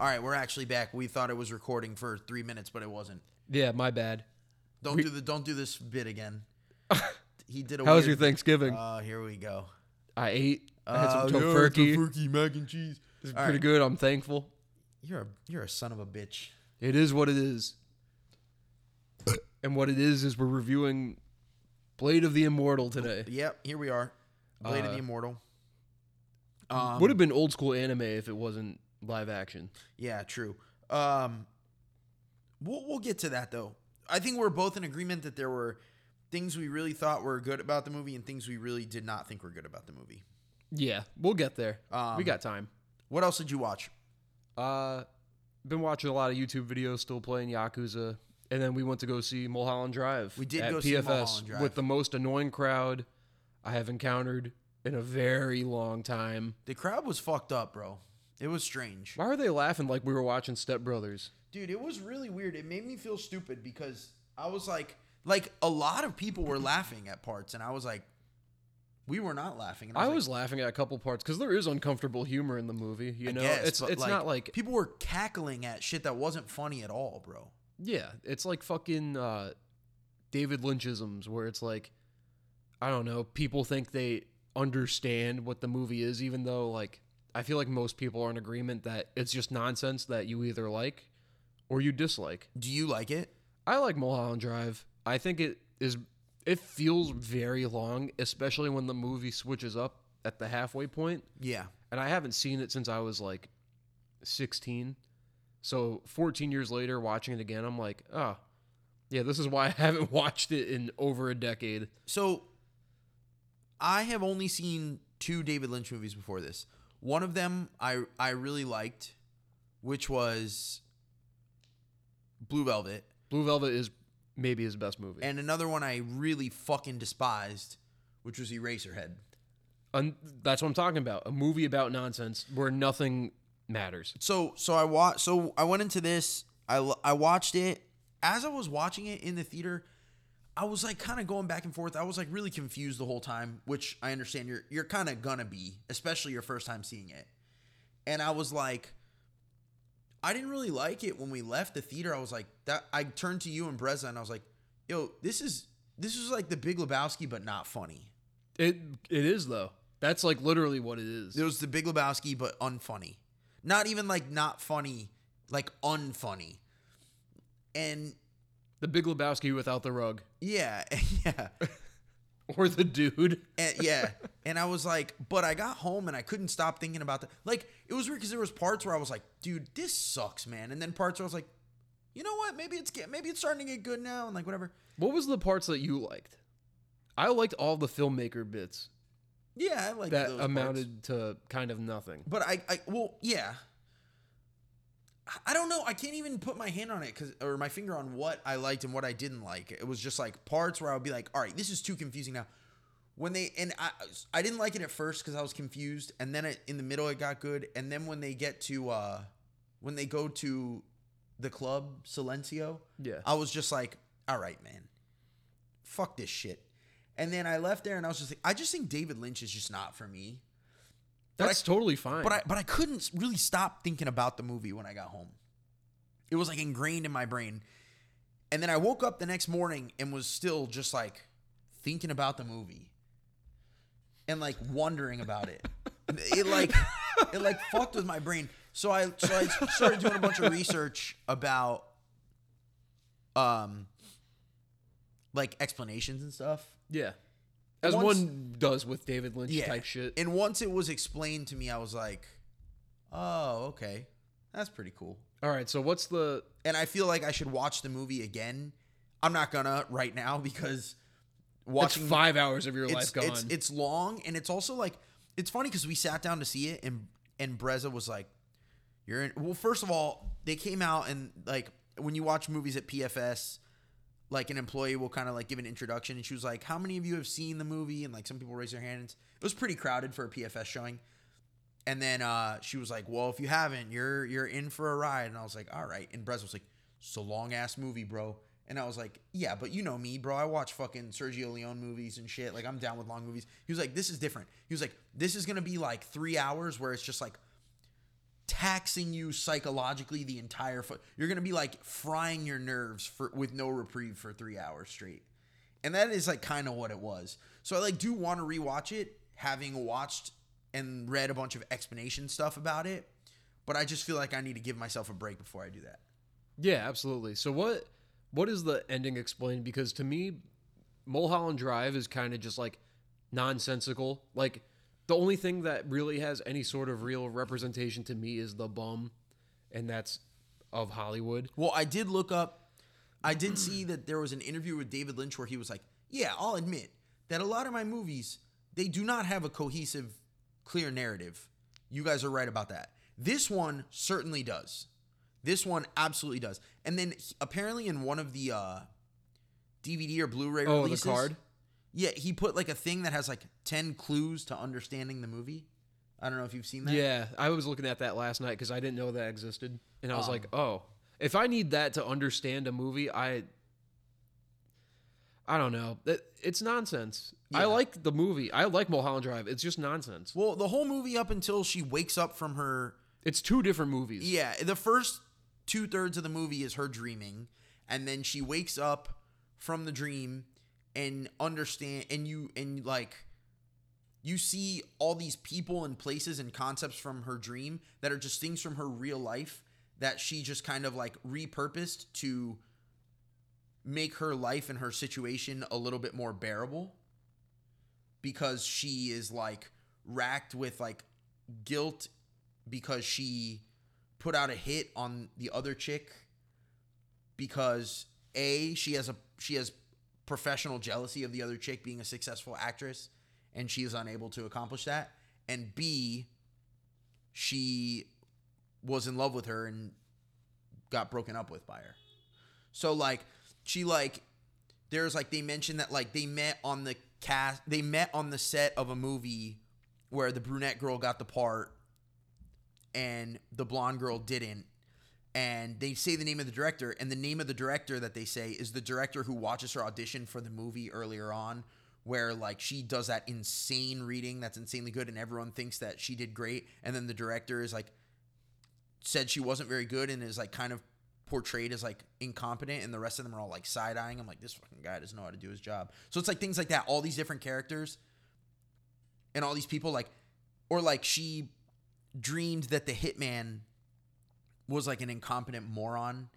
All right, we're actually back. We thought it was recording for three minutes, but it wasn't. Yeah, my bad. Don't do the don't do this bit again. he did a. How was your Thanksgiving? Oh, here we go. I ate. I had some Uh, tofurkey. tofurkey, mac and cheese. It's pretty right. good. I'm thankful. You're a you're a son of a bitch. It is what it is. and what it is is we're reviewing Blade of the Immortal today. Yep, here we are. Blade of Uh, the Immortal. Um, Would have been old school anime if it wasn't live action. Yeah, true. Um, we'll we'll get to that though. I think we're both in agreement that there were things we really thought were good about the movie and things we really did not think were good about the movie. Yeah, we'll get there. Um, we got time. What else did you watch? Uh, been watching a lot of YouTube videos, still playing Yakuza, and then we went to go see Mulholland Drive. We did at go see PFS Mulholland Drive. with the most annoying crowd I have encountered in a very long time. The crowd was fucked up, bro. It was strange. Why were they laughing like we were watching Step Brothers? Dude, it was really weird. It made me feel stupid because I was like like a lot of people were laughing at parts and I was like we were not laughing. I like, was laughing at a couple parts because there is uncomfortable humor in the movie. You I know, guess, it's it's not like people were cackling at shit that wasn't funny at all, bro. yeah, it's like fucking uh, David Lynchisms where it's like I don't know, people think they understand what the movie is, even though like I feel like most people are in agreement that it's just nonsense that you either like or you dislike. Do you like it? I like Mulholland Drive. I think it is. It feels very long, especially when the movie switches up at the halfway point. Yeah. and I haven't seen it since I was like 16. So 14 years later, watching it again, I'm like, oh, yeah, this is why I haven't watched it in over a decade. So I have only seen two David Lynch movies before this. One of them I I really liked, which was Blue Velvet, Blue Velvet is maybe his best movie. and another one I really fucking despised, which was Eraserhead. And that's what I'm talking about. A movie about nonsense where nothing matters. So so I wa- so I went into this. I l- I watched it as I was watching it in the theater. I was like kind of going back and forth. I was like really confused the whole time, which I understand you're you're kind of gonna be, especially your first time seeing it. And I was like, I didn't really like it when we left the theater. I was like that. I turned to you and Breza and I was like, Yo, this is this is like the Big Lebowski, but not funny. It It is, though. That's like literally what it is. It was the Big Lebowski, but unfunny. Not even like not funny, like unfunny. And The Big Lebowski without the rug. yeah, yeah, Or the dude. and, yeah. And I was like, but I got home and I couldn't stop thinking about that. Like it was weird because there was parts where I was like, dude, this sucks, man. And then parts where I was like, you know what? Maybe it's get, maybe it's starting to get good now, and like whatever. What was the parts that you liked? I liked all the filmmaker bits Yeah, I like that those parts. amounted to kind of nothing. But I, I well, yeah. I- don't know. I can't even put my hand on it because, or my finger on what I liked and what I didn't like. It was just like parts where I would be like, all right, this is too confusing now. When they and I, I didn't like it at first because I was confused, and then it, in the middle it got good, and then when they get to, uh when they go to the club Silencio, Yeah. I was just like, all right, man, fuck this shit. And then I left there, and I was just like, I just think David Lynch is just not for me. That's totally fine. But I but I couldn't really stop thinking about the movie when I got home. It was like ingrained in my brain. And then I woke up the next morning and was still just like thinking about the movie. And like wondering about it. It like it like fucked with my brain. So I so I started doing a bunch of research about um like explanations and stuff. yeah. As Once- one does with David Lynch Yeah. type shit. And once it was explained to me, I was like, "Oh, okay, that's pretty cool." All right. So what's the And I feel like I should watch the movie again. I'm not gonna right now because watching it's five hours of your it's, life gone? It's, it's long and it's also like it's funny because we sat down to see it and and Breza was like, "You're in." Well, first of all, they came out and like when you watch movies at PFS, like an employee will kind of like give an introduction and she was like, "How many of you have seen the movie?" And like some people raise their hands. It was pretty crowded for a PFS showing. And then uh, she was like, "Well, if you haven't, you're you're in for a ride." And I was like, "All right." And Brez was like, "It's a long ass movie, bro." And I was like, "Yeah, but you know me, bro. I watch fucking Sergio Leone movies and shit. Like I'm down with long movies." He was like, "This is different." He was like, "This is gonna be like three hours where it's just like taxing you psychologically the entire foot. You're gonna be like frying your nerves for with no reprieve for three hours straight, and that is like kind of what it was. So I like do want to rewatch it, having watched and read a bunch of explanation stuff about it, but I just feel like I need to give myself a break before I do that. Yeah, absolutely. So what what is the ending explained? Because to me, Mulholland Drive is kind of just like nonsensical. Like the only thing that really has any sort of real representation to me is the bum, and that's of Hollywood. Well, I did look up. I did see that there was an interview with David Lynch where he was like, "Yeah, I'll admit that a lot of my movies they do not have a cohesive, clear narrative. You guys are right about that. This one certainly does. This one absolutely does. And then apparently in one of the uh, DVD or Blu-ray Oh, the card? Yeah, he put like a thing that has like ten clues to understanding the movie. I don't know if you've seen that. Yeah, I was looking at that last night because I didn't know that existed, and I was Um, like, oh, if I need that to understand a movie, I. I don't know. It, it's nonsense. I like the movie. I like Mulholland Drive. It's just nonsense. Well, the whole movie up until she wakes up from her It's two different movies. Yeah, the first two thirds of the movie is her dreaming, and then she wakes up from the dream and understand, and you and like you see all these people and places and concepts from her dream that are just things from her real life that she just kind of like repurposed to make her life and her situation a little bit more bearable because she is like racked with like guilt because she put out a hit on the other chick because a she has a she has professional jealousy of the other chick being a successful actress and she is unable to accomplish that and b she was in love with her and got broken up with by her. So like she like there's like they mentioned that like they met on the cast they met on the set of a movie where the brunette girl got the part and the blonde girl didn't and they say the name of the director and the name of the director that they say is the director who watches her audition for the movie earlier on where like she does that insane reading that's insanely good and everyone thinks that she did great and then the director is like said she wasn't very good and is like kind of portrayed as like incompetent and the rest of them are all like side-eyeing i'm like this fucking guy doesn't know how to do his job. So it's like things like that all these different characters and all these people like or like she dreamed that the hitman was like an incompetent moron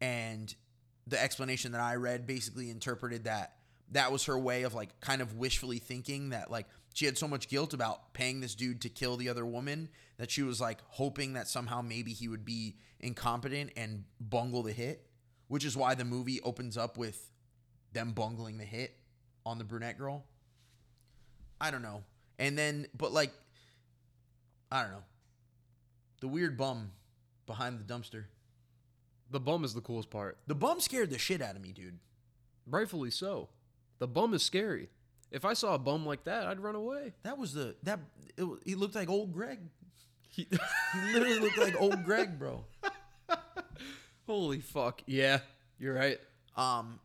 and the explanation that i read basically interpreted that that was her way of like kind of wishfully thinking that like she had so much guilt about paying this dude to kill the other woman that she was like hoping that somehow maybe he would be incompetent and bungle the hit which is why the movie opens up with them bungling the hit on the brunette girl. I don't know. And then but like i don't know. The weird bum behind the dumpster The bum is the coolest part. the bum scared the shit out of me dude Rightfully so. The bum is scary. If I saw a bum like that, I'd run away. that was the that it, he looked like old greg He- he literally looked like old greg bro Holy fuck. Yeah, you're right. Um,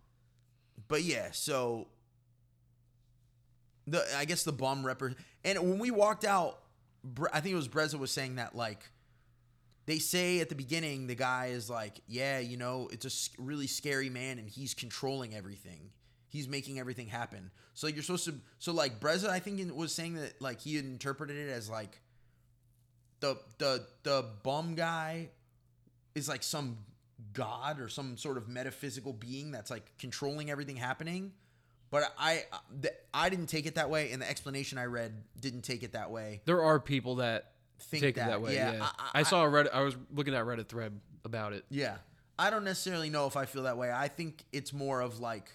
but yeah, so the I guess the bum represent. And when we walked out, I think it was Breza was saying that like they say at the beginning the guy is like, yeah, you know, it's a really scary man and he's controlling everything. He's making everything happen. So you're supposed to. So like Breza, I think was saying that like he interpreted it as like the the the bum guy is like some god or some sort of metaphysical being that's like controlling everything happening. But I uh, th- I didn't take it that way, and the explanation I read didn't take it that way. There are people that Think take that, it that way. yeah, I- I, I- saw a Reddit. I was looking at Reddit thread about it. Yeah, I don't necessarily know if I feel that way. I think it's more of like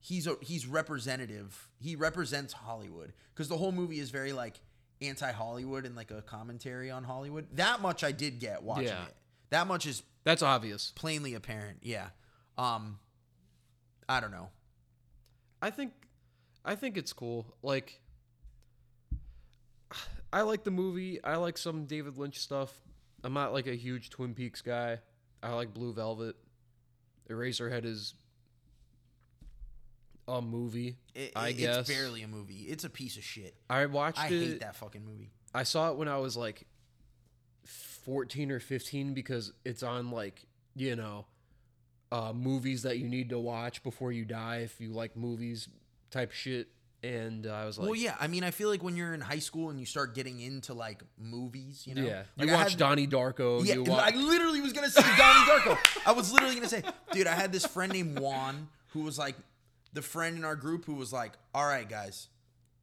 he's a he's representative. He represents Hollywood because the whole movie is very like anti-Hollywood and like a commentary on Hollywood. That much I did get watching Yeah. it. That much is That's obvious. plainly apparent. Yeah. Um, I don't know. I think I think it's cool. Like I like the movie. I like some David Lynch stuff. I'm not like a huge Twin Peaks guy. I like Blue Velvet. Eraserhead is a movie. It, I guess. it's barely a movie. It's a piece of shit. I watched I it. hate that fucking movie. I saw it when I was like 14 or 15 because it's on like, you know, uh, movies that you need to watch before you die if you like movies type shit. And I was like, well, yeah. I mean, I feel like when you're in high school and you start getting into like movies, you know, yeah. Like, you watch had- Donnie Darko. Yeah, you I literally was gonna say Donnie Darko. I was literally gonna say, dude, I had this friend named Juan who was like the friend in our group who was like, all right, guys,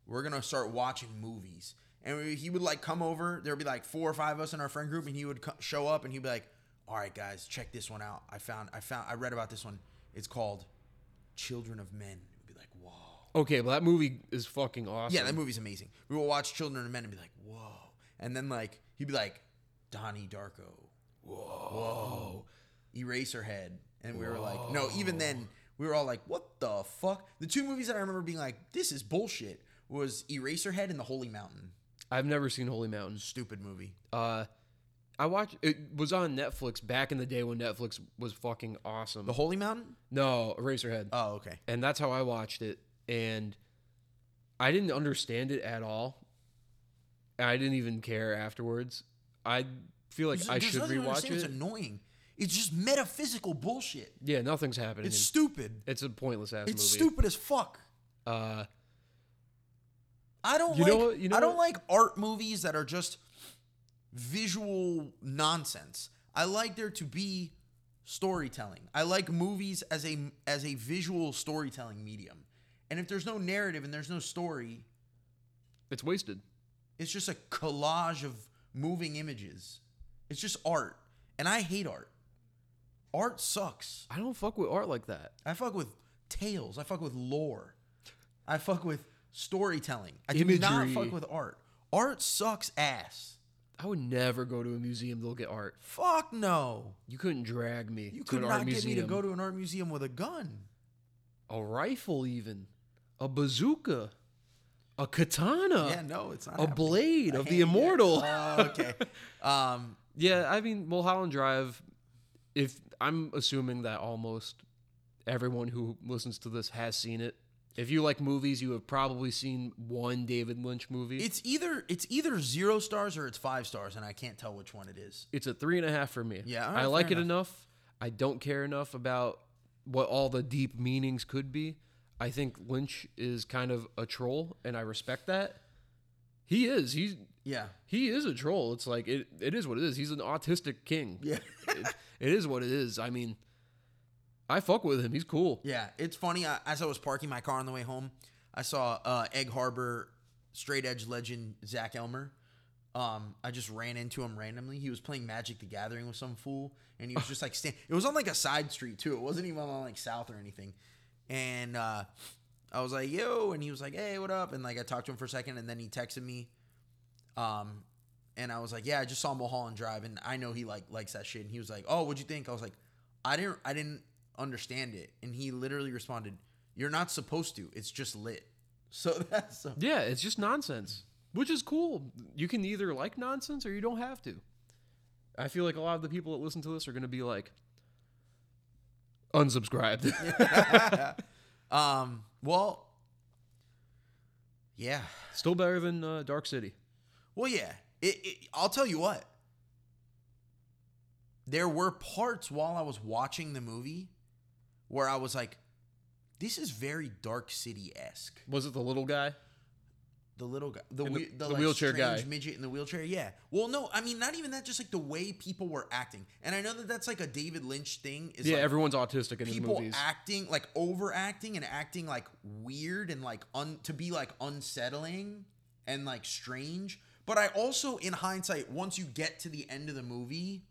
we're gonna start watching movies. And we, he would like come over. There would be like four or five of us in our friend group, and he would co- show up, and he'd be like, "All right, guys, check this one out. I found, I found, I read about this one. It's called Children of Men." We'd be like, "Whoa." Okay, well, that movie is fucking awesome. Yeah, that movie's amazing. We will watch Children of Men and be like, whoa. And then like he'd be like, Donnie Darko. Whoa. Whoa. Eraserhead. And we were like, no, even then we were all like, what the fuck? The two movies that I remember being like, this is bullshit was Eraserhead and The Holy Mountain. I've never seen Holy Mountain. Stupid movie. Uh, I watched. It was on Netflix back in the day when Netflix was fucking awesome. The Holy Mountain? no, Eraserhead. Oh, okay. and that's how I watched it. And I didn't understand it at all. I didn't even care afterwards. I feel like I There's should rewatch understand. It's annoying. It's just metaphysical bullshit. Yeah, nothing's happening. It's It's, stupid. it's a pointless ass It's movie. stupid as fuck. Uh, I don't You like know what- you know I don't what? like art movies that are just visual nonsense. I like there to be storytelling. I like movies as a as a visual storytelling medium. And if there's no narrative and there's no story, it's wasted. it's just a collage of moving images. It's just art. And I hate art. Art sucks. I don't fuck with art like that. I fuck with tales. I fuck with lore. I fuck with storytelling. I do not fuck with art. Art sucks ass. I would never go to a museum to look at art. Fuck no. You couldn't drag me You could not get museum. me to go to an art museum with a gun. a rifle, even a bazooka, a katana. yeah, no, it's not. a happening. blade A of the hand- immortal. Oh, okay. Um, Yeah, I mean, Mulholland Drive. If I'm assuming that almost everyone who listens to this has seen it. If you like movies, you have probably seen one David Lynch movie. It's, either it's either zero stars or it's five stars, and I can't tell which one it is. It's a three and a half for me. Yeah, all I like fair it enough. I don't care enough about what all the deep meanings could be. I think Lynch is kind of a troll, and I respect that. He is. He's Yeah. he is a troll. It's like it. It is what it is. He's an autistic king. Yeah. it, it is what it is. I mean, I fuck with him. He's cool. Yeah, it's funny. I, as I was parking my car on the way home, I saw uh, Egg Harbor straight edge legend Zach Elmer. Um, I just ran into him randomly. He was playing Magic the Gathering with some fool, and he was just like stand. It was on like a side street too. It wasn't even on like South or anything. And uh, I was like, "Yo," and he was like, "Hey, what up?" And like I talked to him for a second, and then he texted me. Um, and I was like, "Yeah, I just saw Mulholland Drive, and I know he like likes that shit." And he was like, "Oh, what'd you think?" I was like, "I didn't, I didn't understand it." And he literally responded, "You're not supposed to. It's just lit." So that's Yeah, it's just nonsense, which is cool. You can either like nonsense or you don't have to. I feel like a lot of the people that listen to this are going to be like unsubscribed. um. Well, yeah. Still better than uh, Dark City. Well, yeah. It, it, I'll tell you what. There were parts while I was watching the movie where I was like, "This is very Dark City esque." Was it the little guy? The little guy, the, the- the, the like, wheelchair guy. midget in the wheelchair. Yeah. Well, no, I mean not even that. Just like the way people were acting, and I know that that's like a David Lynch thing. Is yeah, like everyone's autistic in his people movies. acting like overacting and acting like weird and like un to be like unsettling and like strange. But I also, in hindsight, once you get to the end of the movie,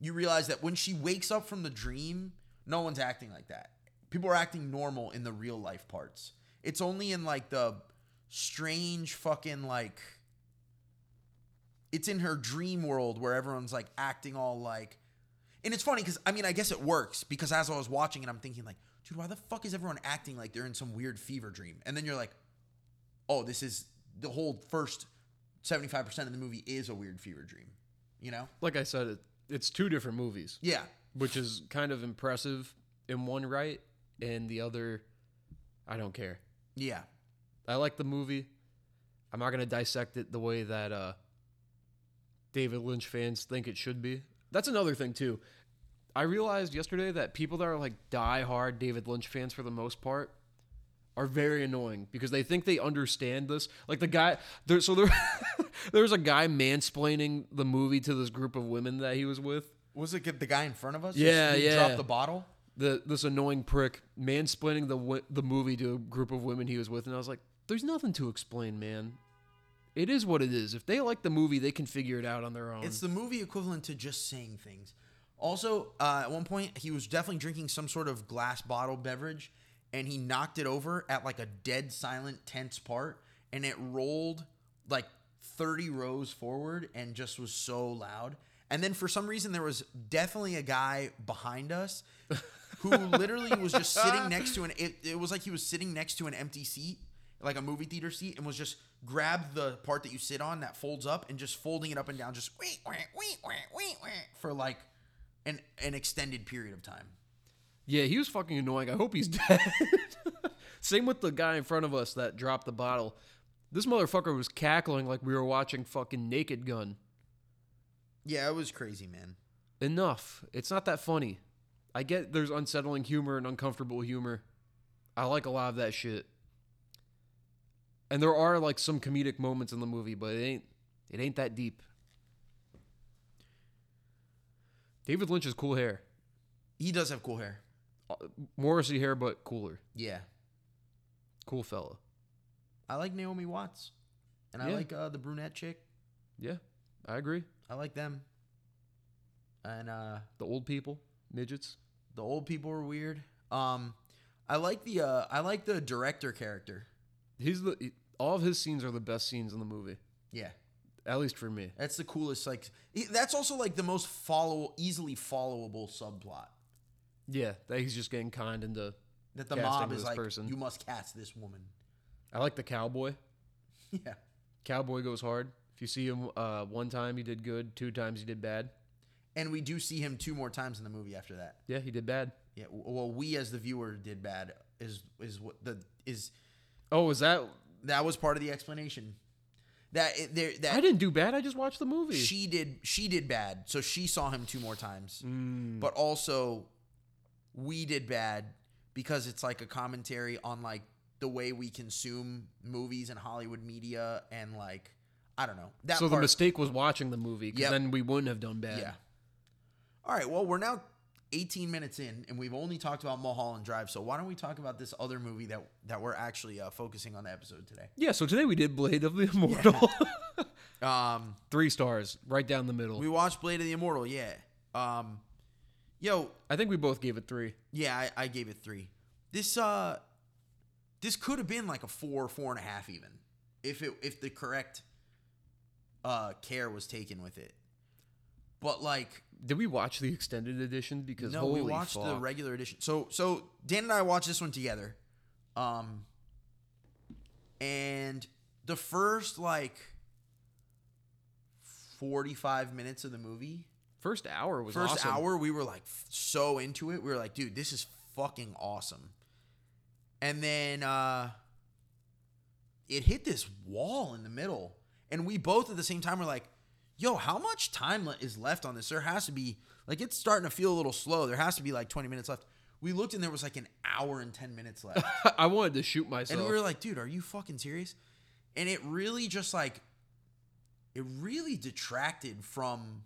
you realize that when she wakes up from the dream, no one's acting like that. People are acting normal in the real life parts. It's only in like the strange fucking like it's in her dream world where everyone's like acting all like and it's funny because I mean I guess it works because as I was watching it I'm thinking like dude why the fuck is everyone acting like they're in some weird fever dream? And then you're like oh this is the whole first 75% of the movie is a weird fever dream you know? Like I said, it, it's two different movies, yeah. Which is kind of impressive in one right, and the other, I don't care. yeah I like the movie. I'm not gonna dissect it the way that uh, David Lynch fans think it should be. That's another thing too. I realized yesterday that people that are like die-hard David Lynch fans for the most part are very annoying because they think they understand this. Like the guy there so there there's a guy mansplaining the movie to this group of women that he was with. Was it the guy in front of us? Yeah, yeah. Dropped the bottle. The this annoying prick mansplaining the the movie to a group of women he was with and I was like, there's nothing to explain, man. It is what it is. If they like the movie, they can figure it out on their own. It's the movie equivalent to just saying things. Also, uh, at one point, he was definitely drinking some sort of glass bottle beverage, and he knocked it over at like a dead silent, tense part, and it rolled like 30 rows forward and just was so loud. And then for some reason, there was definitely a guy behind us who literally was just sitting next to an. It, it was like he was sitting next to an empty seat, like a movie theater seat, and was just grabbed the part that you sit on that folds up and just folding it up and down, just wee, wee, wee, wee, wee, wee, for like an an extended period of time. Yeah, he was fucking annoying. I hope he's dead. Same with the guy in front of us that dropped the bottle. This motherfucker was cackling like we were watching fucking Naked Gun. Yeah, it was crazy, man. Enough. It's not that funny. I get there's unsettling humor and uncomfortable humor. I like a lot of that shit. And there are like some comedic moments in the movie, but it ain't it ain't that deep. David Lynch has cool hair. He does have cool hair. Uh, Morrissey hair, but cooler. Yeah, Cool fella. I like Naomi Watts, and I Yeah. like uh, the brunette chick. Yeah, I agree. I like them. And uh, The old people, midgets. the old people were weird. Um, I like the uh, I like the director character. He's the he- all of his scenes are the best scenes in the movie, Yeah, at least for me. that's the coolest. Like that's also like the most follow easily followable subplot. Yeah, that he's just getting kind into. That the mob is like, person. you must cast this woman. I like the cowboy. Yeah. Cowboy goes hard. If you see him uh, one time, he did good. Two times, he did bad. And we do see him two more times in the movie after that. Yeah, he did bad. Yeah. Well, we as the viewer did bad. Is is what the is Oh, is that? That was part of the explanation. That it, there I didn't do bad. I just watched the movie. she did she did bad, so she saw him two more times. Mm. But also, we did bad because it's like a commentary on like the way we consume movies and Hollywood media and like I don't know that. so the mistake was watching the movie because Yep. then we wouldn't have done bad. Yeah. All right. Well, we're now 18 minutes in, and we've only talked about Mulholland Drive. So why don't we talk about this other movie that that we're actually uh, focusing on the episode today? Yeah. So today we did Blade of the Immortal. Um, Three stars, right down the middle. we watched Blade of the Immortal. Yeah. Um, yo, I think we both gave it three. yeah, I, I gave it three. This uh, this could have been like a four, four and a half, even if it if the correct uh care was taken with it. But like Did we watch the extended edition? Because no, we watched the regular edition. So so Dan and I watched this one together. Um and the first like 45 minutes of the movie, first hour was first awesome. hour we were like f- so into it. We were like, dude, this is fucking awesome. And then uh it hit this wall in the middle. And we both at the same time were like, yo, how much time le- is left on this? There has to be, like, it's starting to feel a little slow. There has to be like 20 minutes left. We looked and there was like an hour and 10 minutes left. I wanted to shoot myself. and we were like, dude, are you fucking serious? And it really just like, it really detracted from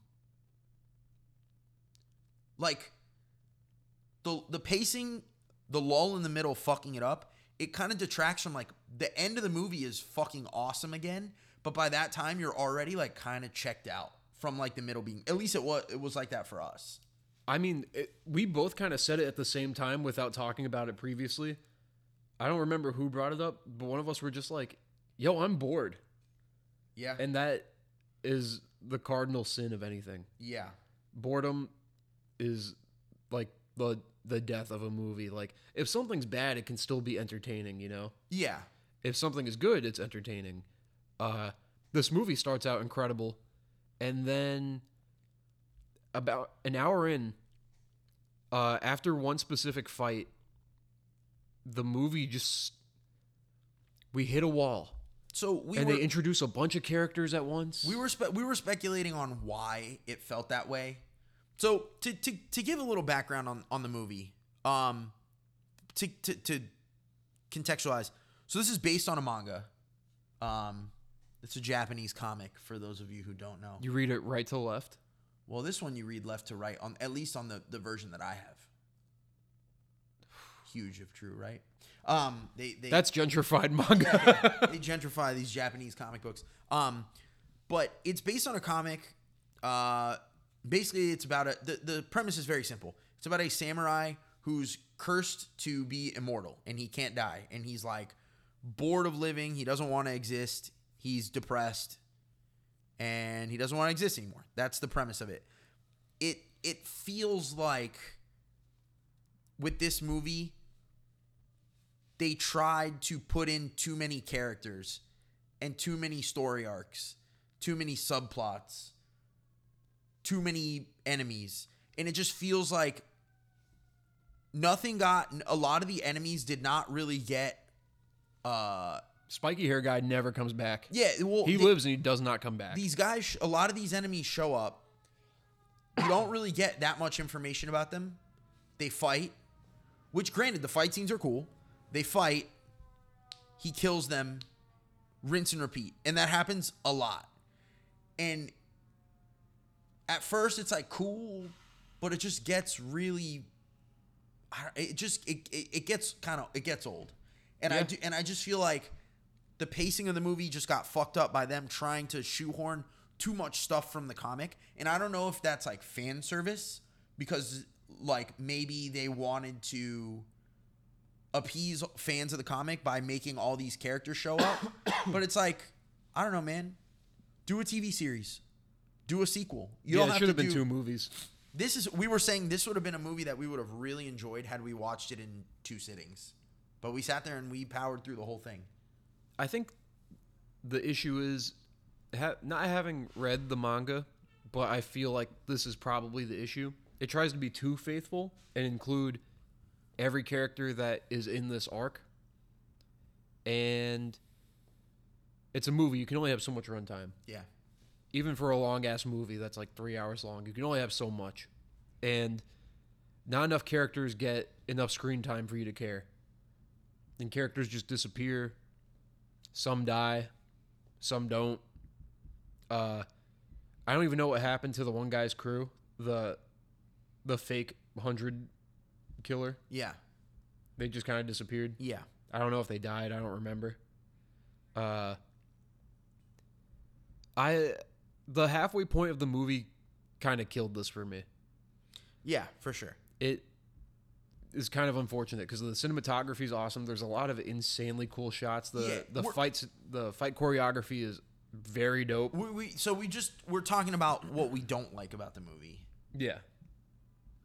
like the the pacing, the lull in the middle fucking it up. It kind of detracts from like the end of the movie is fucking awesome again, but by that time you're already like kind of checked out from like the middle being. At least it was it was like that for us. I mean, it, we both kind of said it at the same time without talking about it previously. I don't remember who brought it up, but one of us were just like, "Yo, I'm bored," Yeah. and that is the cardinal sin of anything. yeah. Boredom is like the the death of a movie. Like if something's bad, it can still be entertaining. You know, Yeah. if something is good, it's entertaining. Uh, this movie starts out incredible, and then about an hour in, uh, after one specific fight, the movie just we hit a wall. So we and were they introduce a bunch of characters at once. we were spe- we were speculating on why it felt that way. So to to, to give a little background on on the movie, um, to, to to contextualize. So this is based on a manga. Um, it's a Japanese comic for those of you who don't know. you read it right to left. Well, this one you read left to right on at least on the the version that I have. Huge if true, right? Um, they they That's gentrified manga. they gentrify these Japanese comic books. Um, but it's based on a comic. Uh, basically, it's about a the, the premise is very simple. It's about a samurai who's cursed to be immortal and he can't die, and he's like bored of living. He doesn't want to exist. He's depressed, and he doesn't want to exist anymore. That's the premise of it. It it feels like with this movie they tried to put in too many characters and too many story arcs, too many subplots, too many enemies. And it just feels like nothing got a lot of the enemies did not really get uh Spiky hair guy never comes back. yeah, well He they- lives and he does not come back. these guys a lot of these enemies show up. You don't really get that much information about them. They fight which granted the fight scenes are cool. They fight. He kills them. Rinse and repeat. And that happens a lot. And at first it's like cool but it just gets really it just it, it, it gets kind of it gets old. And i do and i just feel like the pacing of the movie just got fucked up by them trying to shoehorn too much stuff from the comic. And i don't know if that's like fan service because like maybe they wanted to appease fans of the comic by making all these characters show up. But it's like i don't know man. Do a tv series. Do a sequel. You yeah, don't it have should to have been do, two movies. this is we were saying this would have been a movie that we would have really enjoyed had we watched it in two sittings. But we sat there and we powered through the whole thing I think the issue is ha- not having read the manga, but I feel like this is probably the issue. It tries to be too faithful and include every character that is in this arc. And it's a movie. You can only have so much runtime. yeah Even for a long ass movie that's like three hours long, you can only have so much. And not enough characters get enough screen time for you to care. And characters just disappear. Some die, some don't. Uh, I don't even know what happened to the one guy's crew, the the fake hundred killer. yeah They just kind of disappeared. yeah I don't know if they died. I don't remember. Uh, I the halfway point of the movie kind of killed this for me. yeah for sure It is kind of unfortunate because the cinematography is awesome. There's a lot of insanely cool shots. The Yeah, the fights, the fight choreography is very dope. we, we so we just we're talking about what we don't like about the movie Yeah,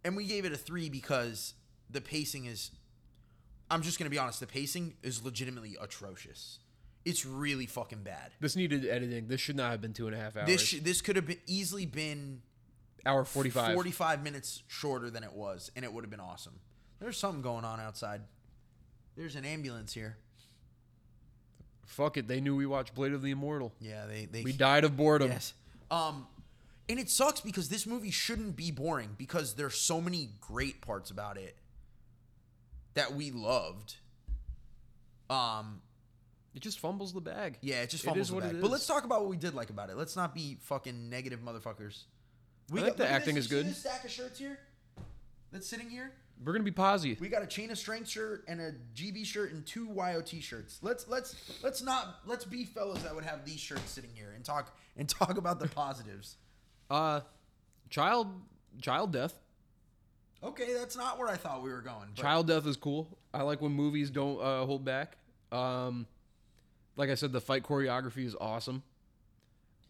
and we gave it a three because the pacing is i'm just gonna be honest the pacing is legitimately atrocious it's really fucking bad this needed editing. This should not have been two and a half hours. this sh- this could have been easily been Hour forty five. 45 minutes shorter than it was and it would have been awesome there's something going on outside there's an ambulance here Fuck it. They knew we watched Blade of the Immortal. yeah they they We died of boredom. Yes. Um, and it sucks because this movie shouldn't be boring because there's so many great parts about it that we loved. Um, It just fumbles the bag. yeah, it just fumbles is the what bag. But let's talk about what we did like about it. Let's not be fucking negative motherfuckers. We I think the acting this. is You see good. this stack of shirts here that's sitting here. We're gonna be posy. We got a chain of strength shirt and a GB shirt and two YOT shirts. Let's let's let's not let's be fellas that would have these shirts sitting here and talk and talk about the positives. Uh, child child death. Okay, that's not where I thought we were going. but- Child death is cool. I like when movies don't uh, hold back. Um, like I said, the fight choreography is awesome.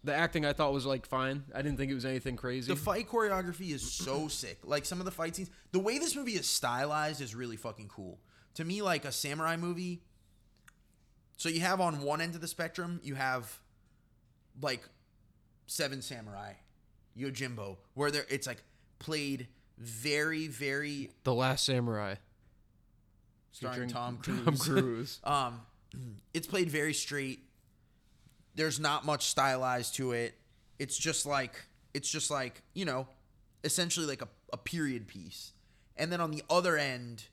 The acting I thought was like fine. I didn't think it was anything crazy. The fight choreography is so sick. Like some of the fight scenes, the way this movie is stylized is really fucking cool. To me, like a samurai movie. So you have on one end of the spectrum, you have like Seven Samurai, Yojimbo, where there it's like played very, very the Last Samurai. starring Tom Cruise. Tom Cruise. um, it's played very straight, there's not much stylized to it. It's just like it's just like you know, essentially like a, a period piece. And then on the other end,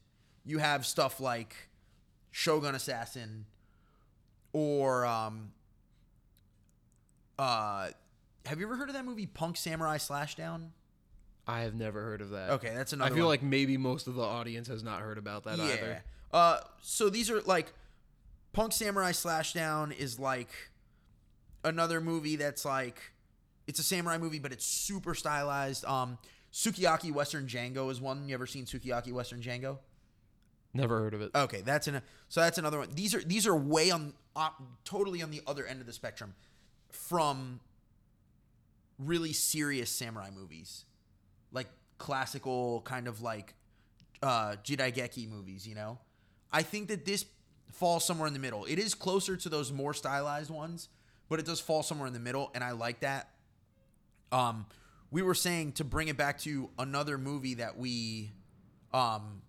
you have stuff like Shogun Assassin or um uh have you ever heard of that movie Punk Samurai Slashdown? I have never heard of that. Okay, that's another I feel one. like maybe most of the audience has not heard about that either. Uh, so these are like Punk Samurai Slashdown is like another movie that's like it's a samurai movie, but it's super stylized. Um, Sukiyaki Western Django is one. You ever seen Sukiyaki Western Django? Never heard of it. Okay, that's an so that's another one. These are these are way on uh, totally on the other end of the spectrum from really serious samurai movies, like classical kind of like uh, Jidaigeki movies. You know, I think that this falls somewhere in the middle. It is closer to those more stylized ones, but it does fall somewhere in the middle, and I like that. Um, we were saying to bring it back to another movie that we um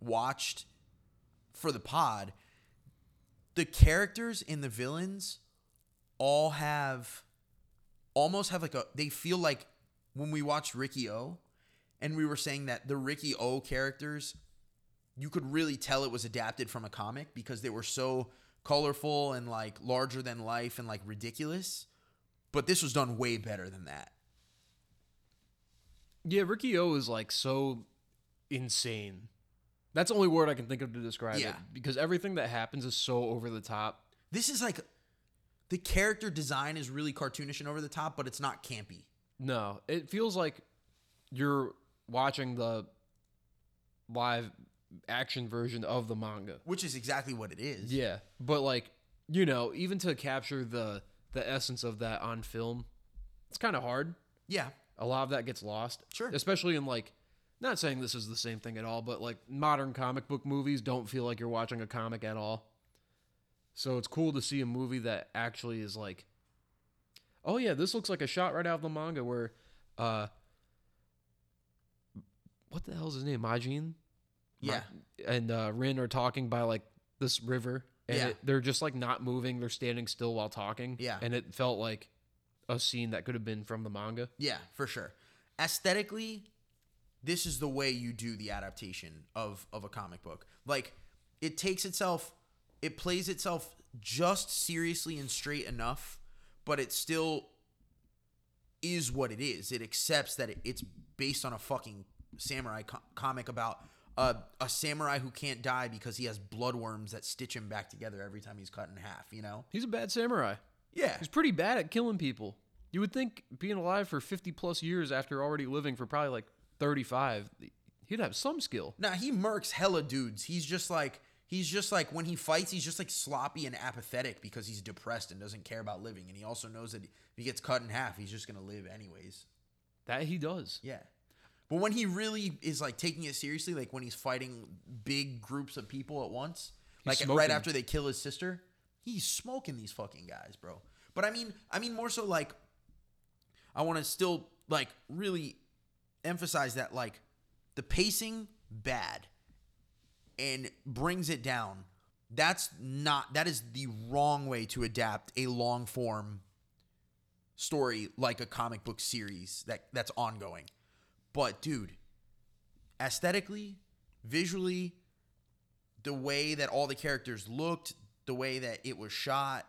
watched for the pod, the characters and the villains all have almost have like a they feel like when we watched Riki-Oh and we were saying that the Riki-Oh characters you could really tell it was adapted from a comic because they were so colorful and like larger than life and like ridiculous. But this was done way better than that. Yeah, Riki-Oh is like so insane. That's the only word I can think of to describe Yeah. it because everything that happens is so over the top. This is like the character design is really cartoonish and over the top, but it's not campy. No, it feels like you're watching the live action version of the manga. Which is exactly what it is. Yeah, but like you know, even to capture the the essence of that on film, it's kind of hard. Yeah. A lot of that gets lost. Sure. Especially in like not saying this is the same thing at all, but like modern comic book movies don't feel like you're watching a comic at all. So it's cool to see a movie that actually is like Oh yeah, this looks like a shot right out of the manga where uh what the hell is his name? Majin? Yeah. and uh Rin are talking by like this river and Yeah. it, they're just like not moving, they're standing still while talking. Yeah. And it felt like a scene that could have been from the manga. Yeah, for sure. Aesthetically, this is the way you do the adaptation of of a comic book. Like it takes itself it plays itself just seriously and straight enough, but it still is what it is. It accepts that it, it's based on a fucking samurai co- comic about a, a samurai who can't die because he has bloodworms that stitch him back together every time he's cut in half, you know? He's a bad samurai. Yeah. He's pretty bad at killing people. You would think being alive for 50 plus years after already living for probably like 35, he'd have some skill. Nah, he murks hella dudes. He's just like he's just like when he fights, he's just like sloppy and apathetic because he's depressed and doesn't care about living. And he also knows that if he gets cut in half, he's just gonna live anyways. That he does. Yeah. But when he really is like taking it seriously, like when he's fighting big groups of people at once, like right after they kill his sister, he's smoking these fucking guys, bro. But I mean, I mean more so like I want to still like really emphasize that like the pacing bad and brings it down. That's not that is the wrong way to adapt a long form story like a comic book series that that's ongoing. But dude, aesthetically, visually, the way that all the characters looked, the way that it was shot,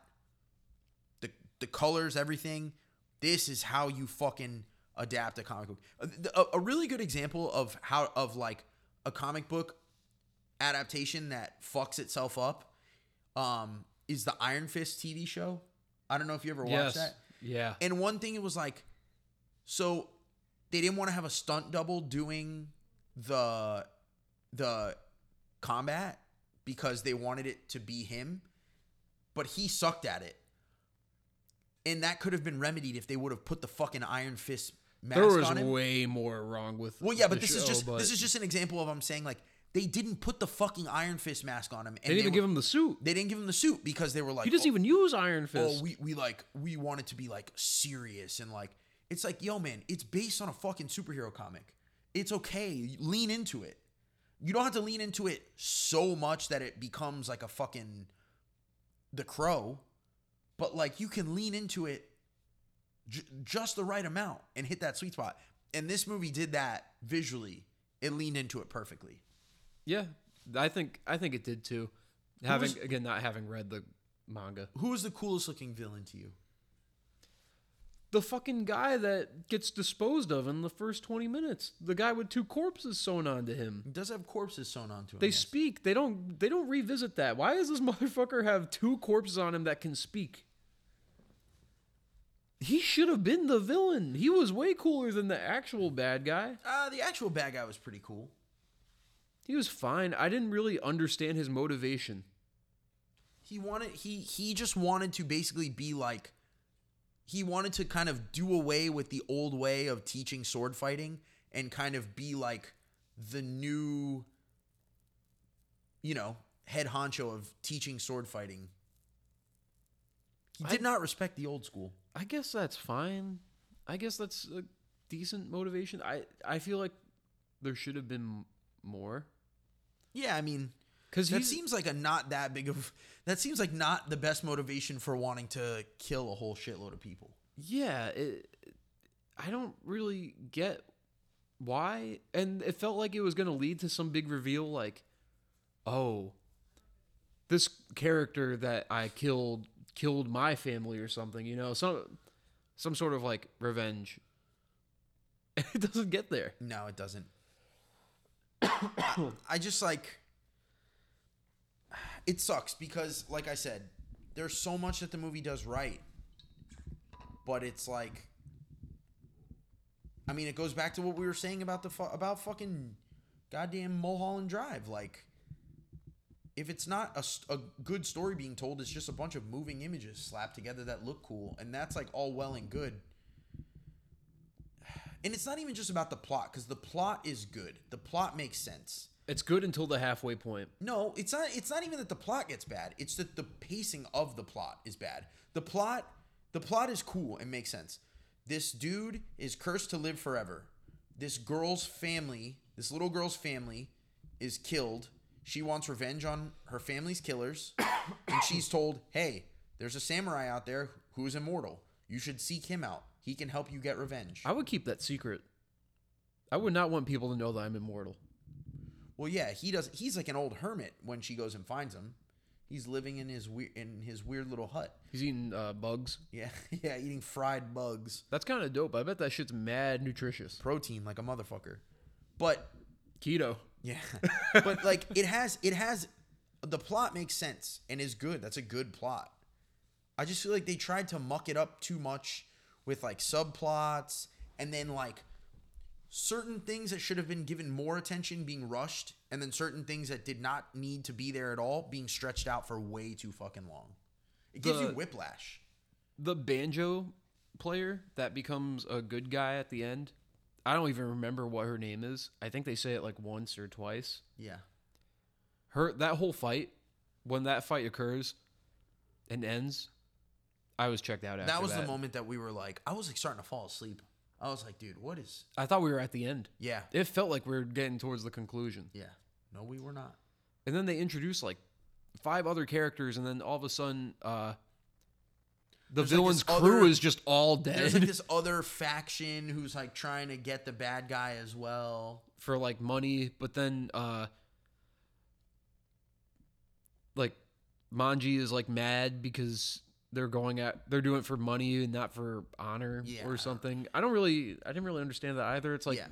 the the colors, everything, this is how you fucking adapt a comic book. A, a- a really good example of how of like a comic book adaptation that fucks itself up um is the Iron Fist TV show. I don't know if you ever watched Yes. that. Yeah. And one thing it was like, so they didn't want to have a stunt double doing the the combat because they wanted it to be him, but he sucked at it. And that could have been remedied if they would have put the fucking Iron Fist mask There was on him. way more wrong with well, yeah, but this is just but this is just an example of I'm saying like they didn't put the fucking Iron Fist mask on him. And They didn't even were- give him the suit. They didn't give him the suit because they were like, He doesn't "Oh, even use Iron oh, Fist. oh, we, we like we wanted to be like serious and like it's like, yo, man, it's based on a fucking superhero comic. It's okay. Lean into it. You don't have to lean into it so much that it becomes like a fucking the crow. but like you can lean into it j- just the right amount and hit that sweet spot. And this movie did that visually. It leaned into it perfectly. Yeah, I think I think it did too. Having was- again, not having read the manga, Who was the coolest looking villain to you? The fucking guy that gets disposed of in the first twenty minutes, the guy with two corpses sewn onto him. He does have corpses sewn onto him. They yes. speak. They don't. They don't revisit that. Why does this motherfucker have two corpses on him that can speak? He should have been the villain. He was way cooler than the actual bad guy. Uh, the actual bad guy was pretty cool. He was fine. I didn't really understand his motivation. He wanted he he just wanted to basically be like he wanted to kind of do away with the old way of teaching sword fighting and kind of be like the new you know, head honcho of teaching sword fighting. He did I- not respect the old school. I guess that's fine. I guess that's a decent motivation. I I feel like there should have been more Yeah, I mean, because that seems like a not that big of that seems like not the best motivation for wanting to kill a whole shitload of people. yeah. It, I don't really get why, and it felt like it was going to lead to some big reveal, like, oh, this character that I killed killed my family or something. You know, some some sort of like revenge. It doesn't get there. No, it doesn't. I, I just like it sucks because like I said, there's so much that the movie does right. But it's like I mean, it goes back to what we were saying about the fu- about fucking goddamn Mulholland Drive. Like if it's not a, a good story being told, it's just a bunch of moving images slapped together that look cool, and that's like all well and good. And it's not even just about the plot because the plot is good. The plot makes sense It's good until the halfway point. no it's not it's not even that the plot gets bad. It's that the pacing of the plot is bad. The plot the plot is cool. And makes sense. This dude is cursed to live forever. This girl's family this little girl's family is killed. She wants revenge on her family's killers. And she's told hey there's a samurai out there who's immortal. You should seek him out. He can help you get revenge. I would keep that secret. I would not want people to know that I'm immortal. Well, yeah, he does. He's like an old hermit when she goes and finds him. He's living in his weird in his weird little hut. He's eating uh, bugs. Yeah, yeah, eating fried bugs, That's kind of dope. I bet that shit's mad nutritious. protein like a motherfucker. But Keto. yeah, but like it has it has the plot makes sense and is good. That's a good plot. I just feel like they tried to muck it up too much with like subplots and then like certain things that should have been given more attention being rushed and then certain things that did not need to be there at all being stretched out for way too fucking long. It gives you whiplash. The banjo player that becomes a good guy at the end. I don't even remember what her name is. I think they say it like once or twice. Yeah. Her that whole fight, when that fight occurs and ends, I was checked out after That That was that. the moment that we were like I was like starting to fall asleep. I was like, dude, what is I thought we were at the end. Yeah. It felt like we were getting towards the conclusion. Yeah. No, we were not. And then they introduced like five other characters, and then all of a sudden, uh, the There's, villain's this crew other- is just all dead There's like this other faction who's like trying to get the bad guy as well. for like money. But then, uh, like Manji is like mad because they're going at they're doing it for money and not for honor Yeah. or something. I don't really, I didn't really understand that either. It's like, Yeah.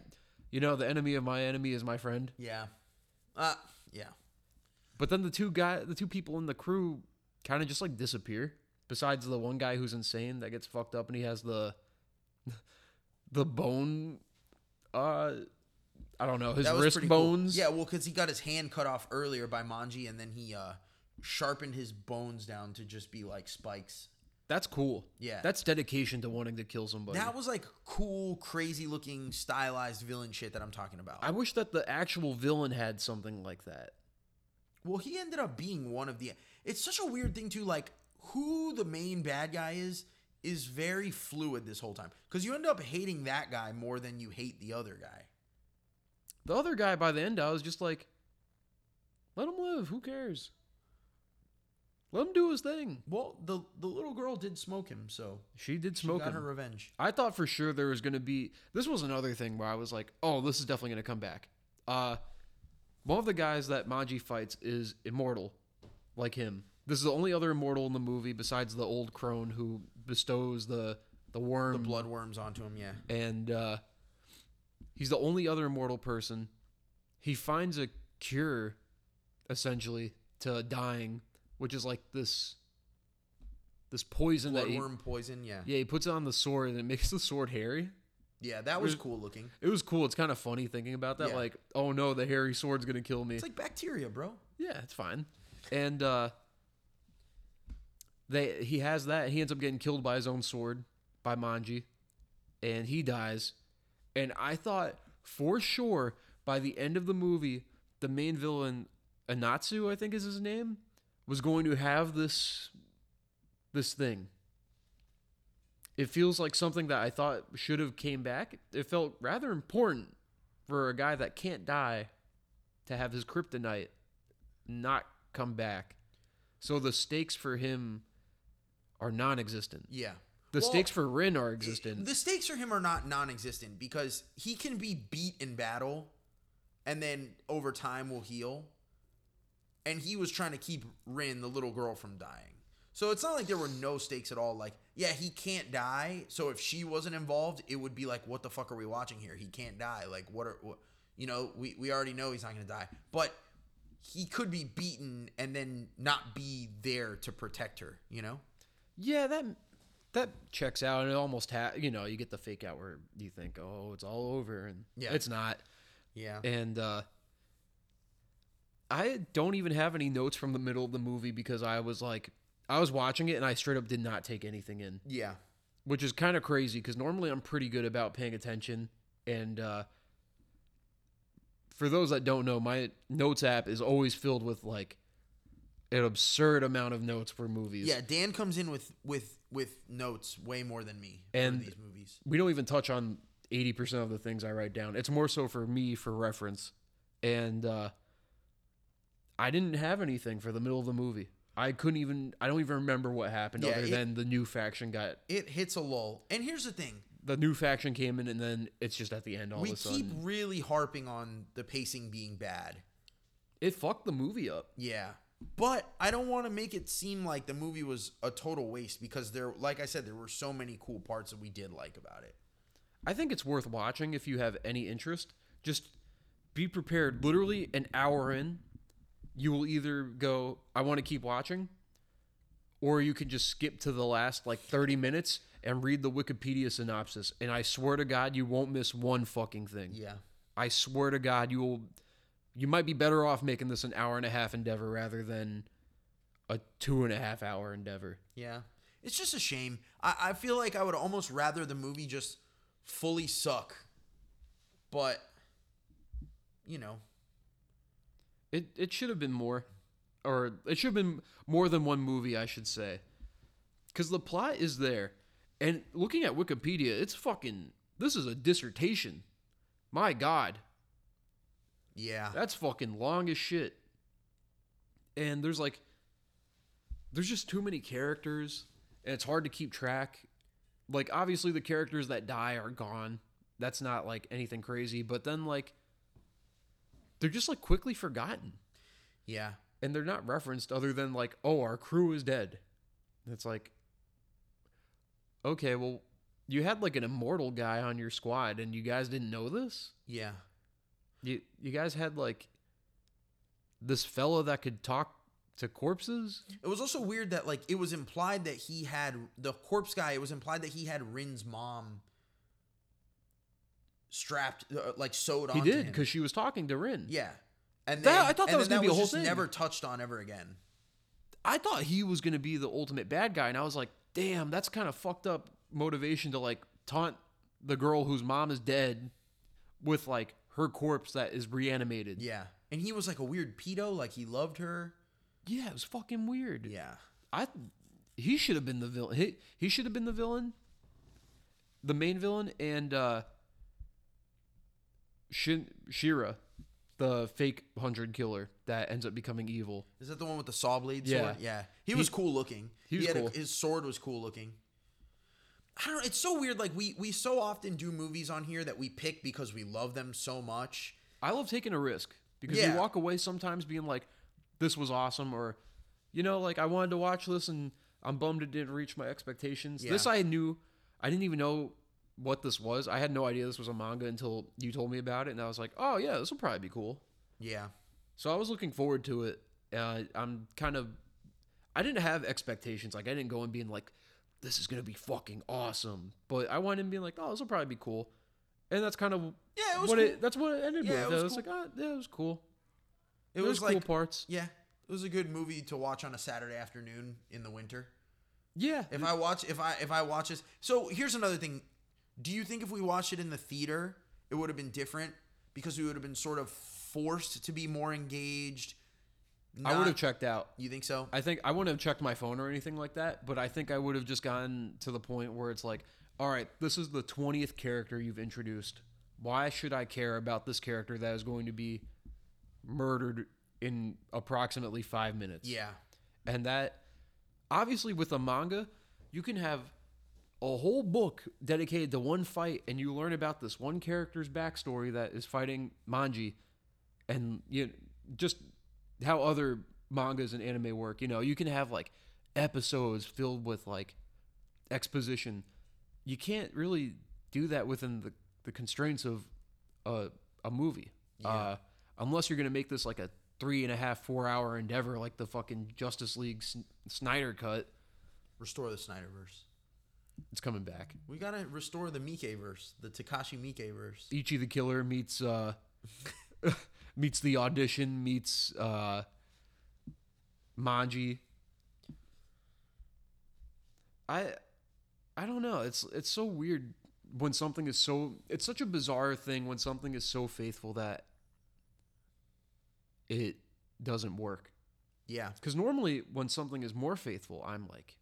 you know, the enemy of my enemy is my friend. Yeah. Uh yeah. But then the two guy, the two people in the crew, kind of just like disappear. Besides the one guy who's insane that gets fucked up and he has the the bone. Uh, I don't know his wrist pretty cool. bones. Yeah, well, because he got his hand cut off earlier by Manji, and then he uh sharpened his bones down to just be like spikes. that's cool. Yeah. that's dedication to wanting to kill somebody. That was like cool, crazy looking, stylized villain shit that I'm talking about. I wish that the actual villain had something like that. Well, he ended up being one of the. It's such a weird thing too. Like who the main bad guy is is very fluid this whole time because you end up hating that guy more than you hate the other guy. The other guy by the end, I was just like, let him live. Who cares? Let him do his thing. Well, the the little girl did smoke him, so She did she smoke got him. her revenge. I thought for sure there was going to be. This was another thing where I was like, "Oh, this is definitely going to come back." Uh, one of the guys that Manji fights is immortal, like him. This is the only other immortal in the movie besides the old crone who bestows the the worm The blood worms onto him, yeah. and uh, he's the only other immortal person. He finds a cure, essentially, to dying, which is like this this poison that he, worm poison, yeah. yeah he puts it on the sword and it makes the sword hairy. Yeah, that was There's- cool looking. It was cool. It's kind of funny thinking about that. Yeah. Like, oh no, the hairy sword's gonna kill me. It's like bacteria, bro. yeah, it's fine. And uh, they he has that. He ends up getting killed by his own sword by Manji, and he dies. And I thought for sure by the end of the movie, the main villain Anotsu, I think is his name, was going to have this this thing. It feels like something that I thought should have came back. It felt rather important for a guy that can't die to have his kryptonite not come back. So the stakes for him are non-existent. Yeah. The Well, stakes for Rin are existent. The stakes for him are not non-existent because he can be beat in battle, and then over time will heal. And he was trying to keep Rin, the little girl, from dying. So it's not like there were no stakes at all. Like, yeah, he can't die. So if she wasn't involved, it would be like, what the fuck are we watching here? He can't die. Like, what are, what, you know, we, we already know he's not going to die. But he could be beaten and then not be there to protect her, you know? Yeah, that that checks out, and it almost ha- you know you get the fake out where you think, oh, it's all over, and Yeah. it's not. Yeah. And uh, I don't even have any notes from the middle of the movie because I was like, I was watching it and I straight up did not take anything in, Yeah. which is kind of crazy because normally I'm pretty good about paying attention. And uh, for those that don't know, my notes app is always filled with like an absurd amount of notes for movies. Yeah, Dan comes in with with with notes way more than me And- for these movies. we don't even touch on 80% of the things I write down. It's more so for me for reference. And uh, I didn't have anything for the middle of the movie. I couldn't even, I don't even remember what happened Yeah, other it- than the new faction got, It hits a lull. And here's the thing: the new faction came in and then it's just at the end all we of a sudden. We keep really harping on the pacing being bad. it fucked the movie up. Yeah, but I don't want to make it seem like the movie was a total waste because there, like I said, there were so many cool parts that we did like about it. I think it's worth watching if you have any interest. Just be prepared. Literally an hour in, you will either go, I want to keep watching, or you can just skip to the last like 30 minutes and read the Wikipedia synopsis. And I swear to God, you won't miss one fucking thing. Yeah, I swear to God, you will. You might be better off making this an hour and a half endeavor rather than a two and a half hour endeavor. yeah. It's just a shame. I, I feel like I would almost rather the movie just fully suck. But you know, It it should have been more, or it should have been more than one movie, I should say, because the plot is there, and looking at Wikipedia, it's fucking. This is a dissertation. My God, yeah. that's fucking long as shit. And there's like, there's just too many characters, and it's hard to keep track. Like obviously the characters that die are gone. That's not like anything crazy, but then like, they're just like quickly forgotten Yeah. and they're not referenced other than like, oh, our crew is dead. It's like, okay, well, you had like an immortal guy on your squad, and you guys didn't know this. Yeah. You you guys had like this fella that could talk to corpses. It was also weird that like it was implied that he had the corpse guy. It was implied that he had Rin's mom strapped, uh, like sewed on. He did because she was talking to Rin. yeah, and That- I thought that was gonna be a whole thing. Never touched on ever again. I thought he was gonna be the ultimate bad guy, and I was like, damn, that's kind of fucked up motivation to like taunt the girl whose mom is dead with like her corpse that is reanimated. Yeah, and he was like a weird pedo. Like he loved her. Yeah, it was fucking weird. Yeah, I he should have been the villain. He, he should have been the villain, the main villain, and uh, Shin, Shira, the fake hundred killer that ends up becoming evil. Is that the one with the saw blade Yeah. sword? Yeah. He was cool looking. he was had cool. A, his sword was cool looking. I don't know. It's so weird. Like we we so often do movies on here that we pick because we love them so much. I love taking a risk because Yeah. you walk away sometimes being like, "This was awesome," or, you know, like I wanted to watch this and I'm bummed it didn't reach my expectations. This Yeah. I knew, I didn't even know what this was. I had no idea this was a manga until you told me about it, and I was like, "Oh yeah, this will probably be cool." Yeah. So I was looking forward to it. Uh, I'm kind of, I didn't have expectations. Like I didn't go in being like, "This is gonna be fucking awesome," but I went in being like, "Oh, this will probably be cool," and that's kind of Yeah, it was what cool. it. That's what it ended Yeah, with. it I was was cool. like, "Oh, yeah, it was cool." It There's was cool like parts. yeah, it was a good movie to watch on a Saturday afternoon in the winter. Yeah. If I watch if I if I watch this. So here's another thing. Do you think if we watched it in the theater, it would have been different because we would have been sort of forced to be more engaged? I would have checked out. You think so? I think I wouldn't have checked my phone or anything like that, but I think I would have just gotten to the point where it's like, all right, this is the 20th character you've introduced. Why should I care about this character that is going to be murdered in approximately five minutes? yeah. And that, obviously, with a manga, you can have a whole book dedicated to one fight, and you learn about this one character's backstory that is fighting Manji, and you just how other mangas and anime work. You know, you can have like episodes filled with like exposition. You can't really do that within the, the constraints of a, a movie. Uh, unless you're going to make this like a three and a half, four hour endeavor, like the fucking Justice League S- Snyder cut. Restore the Snyderverse. It's coming back. We gotta restore the Miike verse, the Takashi Miike verse. Ichi the Killer meets uh meets the audition meets uh Manji. I I don't know. It's it's so weird when something is so it's such a bizarre thing when something is so faithful that it doesn't work. Yeah, Cuz normally when something is more faithful, I'm like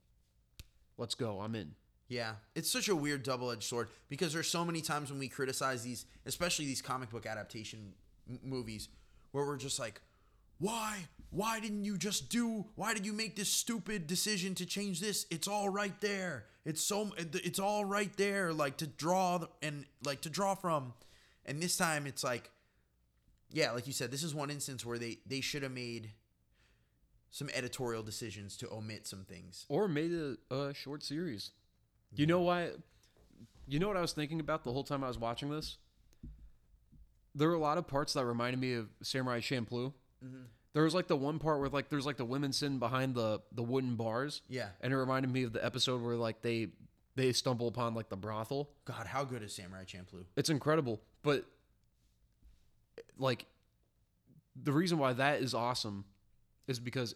let's go, I'm in. Yeah. It's such a weird double-edged sword because there's so many times when we criticize these, especially these comic book adaptation m- movies, where we're just like, why? Why didn't you just do? Why did you make this stupid decision to change this? It's all right there. It's so. It's all right there. Like to draw and like to draw from, and this time it's like, yeah, like you said, this is one instance where they they should have made some editorial decisions to omit some things. or made a, a short series. You know why? You know what I was thinking about the whole time I was watching this? There were a lot of parts that reminded me of Samurai Champloo. Mm-hmm. There was like the one part where like there's like the women sitting behind the the wooden bars, Yeah. and it reminded me of the episode where like they they stumble upon like the brothel. God, how good is Samurai Champloo? It's incredible, but like the reason why that is awesome is because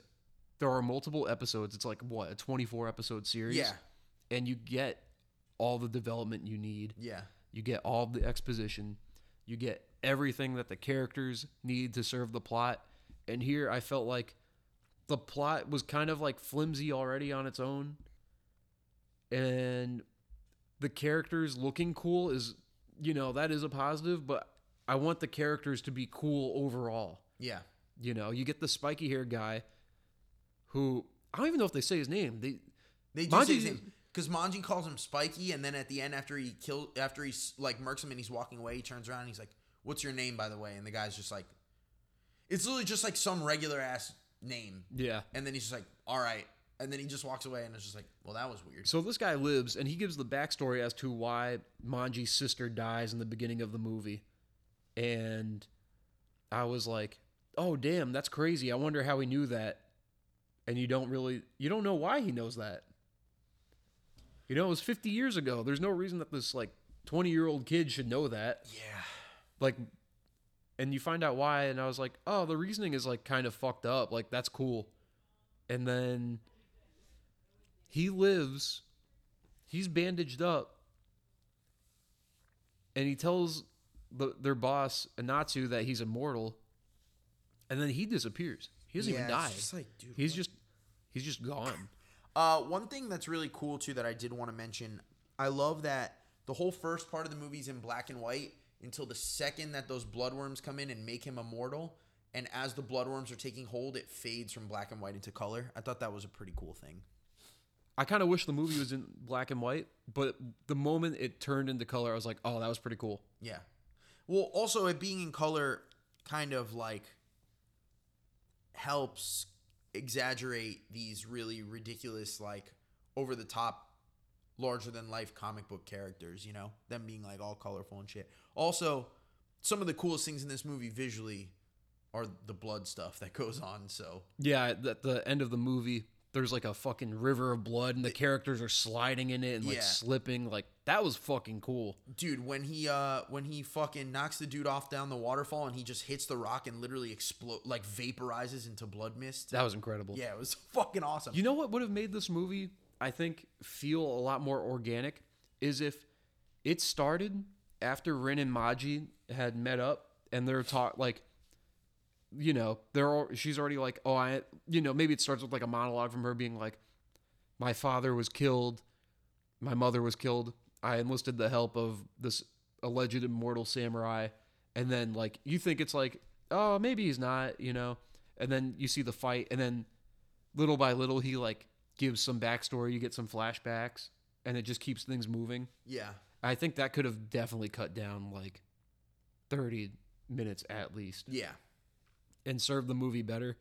there are multiple episodes. It's like what a 24 episode series Yeah. And you get all the development you need. Yeah. You get all the exposition. You get everything that the characters need to serve the plot. And here I felt like the plot was kind of like flimsy already on its own. And the characters looking cool is, you know, that is a positive, but I want the characters to be cool overall. Yeah. You know, you get the spiky hair guy who I don't even know if they say his name. They They do say Manji- his name because Manji calls him Spiky, and then at the end, after he kills, after he's like murks him and he's walking away, he turns around and he's like, "What's your name, by the way?" And the guy's just like, "It's literally just like some regular ass name," yeah. and then he's just like, "All right," and then he just walks away, and it's just like, "Well, that was weird." So this guy lives, and he gives the backstory as to why Manji's sister dies in the beginning of the movie, and I was like, "Oh damn, that's crazy! I wonder how he knew that." And you don't really, you don't know why he knows that. You know, it was 50 years ago. There's no reason that this like 20 year old kid should know that. Yeah. Like, and you find out why, and I was like, "Oh, the reasoning is like kind of fucked up. Like that's cool." And then he lives he's bandaged up and he tells the, their boss Anotsu that he's immortal and then he disappears he doesn't Yeah, even die just like, dude, he's what? just he's just gone Uh, one thing that's really cool too that I did want to mention, I love that the whole first part of the movie's in black and white. until the second that those bloodworms come in and make him immortal. And as the bloodworms are taking hold, it fades from black and white into color. I thought that was a pretty cool thing. I kind of wish the movie was in black and white, but the moment it turned into color, I was like, oh, that was pretty cool. Yeah. Well, also it being in color kind of like helps exaggerate these really ridiculous, like over the top, larger than life comic book characters, you know? Them being like all colorful and shit. Also, some of the coolest things in this movie visually are the blood stuff that goes on, so Yeah, at the end of the movie, there's like a fucking river of blood and the characters are sliding in it and like Yeah. slipping. Like that was fucking cool. dude when he uh when he fucking knocks the dude off down the waterfall and he just hits the rock and literally explode like vaporizes into blood mist That was incredible. yeah it was fucking awesome You know what would have made this movie, I think, feel a lot more organic is if it started after Rin and Manji had met up and they're talk like you know, they're she's already like, "Oh, I you know, maybe it starts with like a monologue from her being like my father was killed, my mother was killed. I enlisted the help of this alleged immortal samurai." And then like you think it's like, "Oh, maybe he's not," you know. And then you see the fight and then little by little he like gives some backstory you get some flashbacks and it just keeps things moving yeah i think that could have definitely cut down like 30 minutes at least yeah and serve the movie better.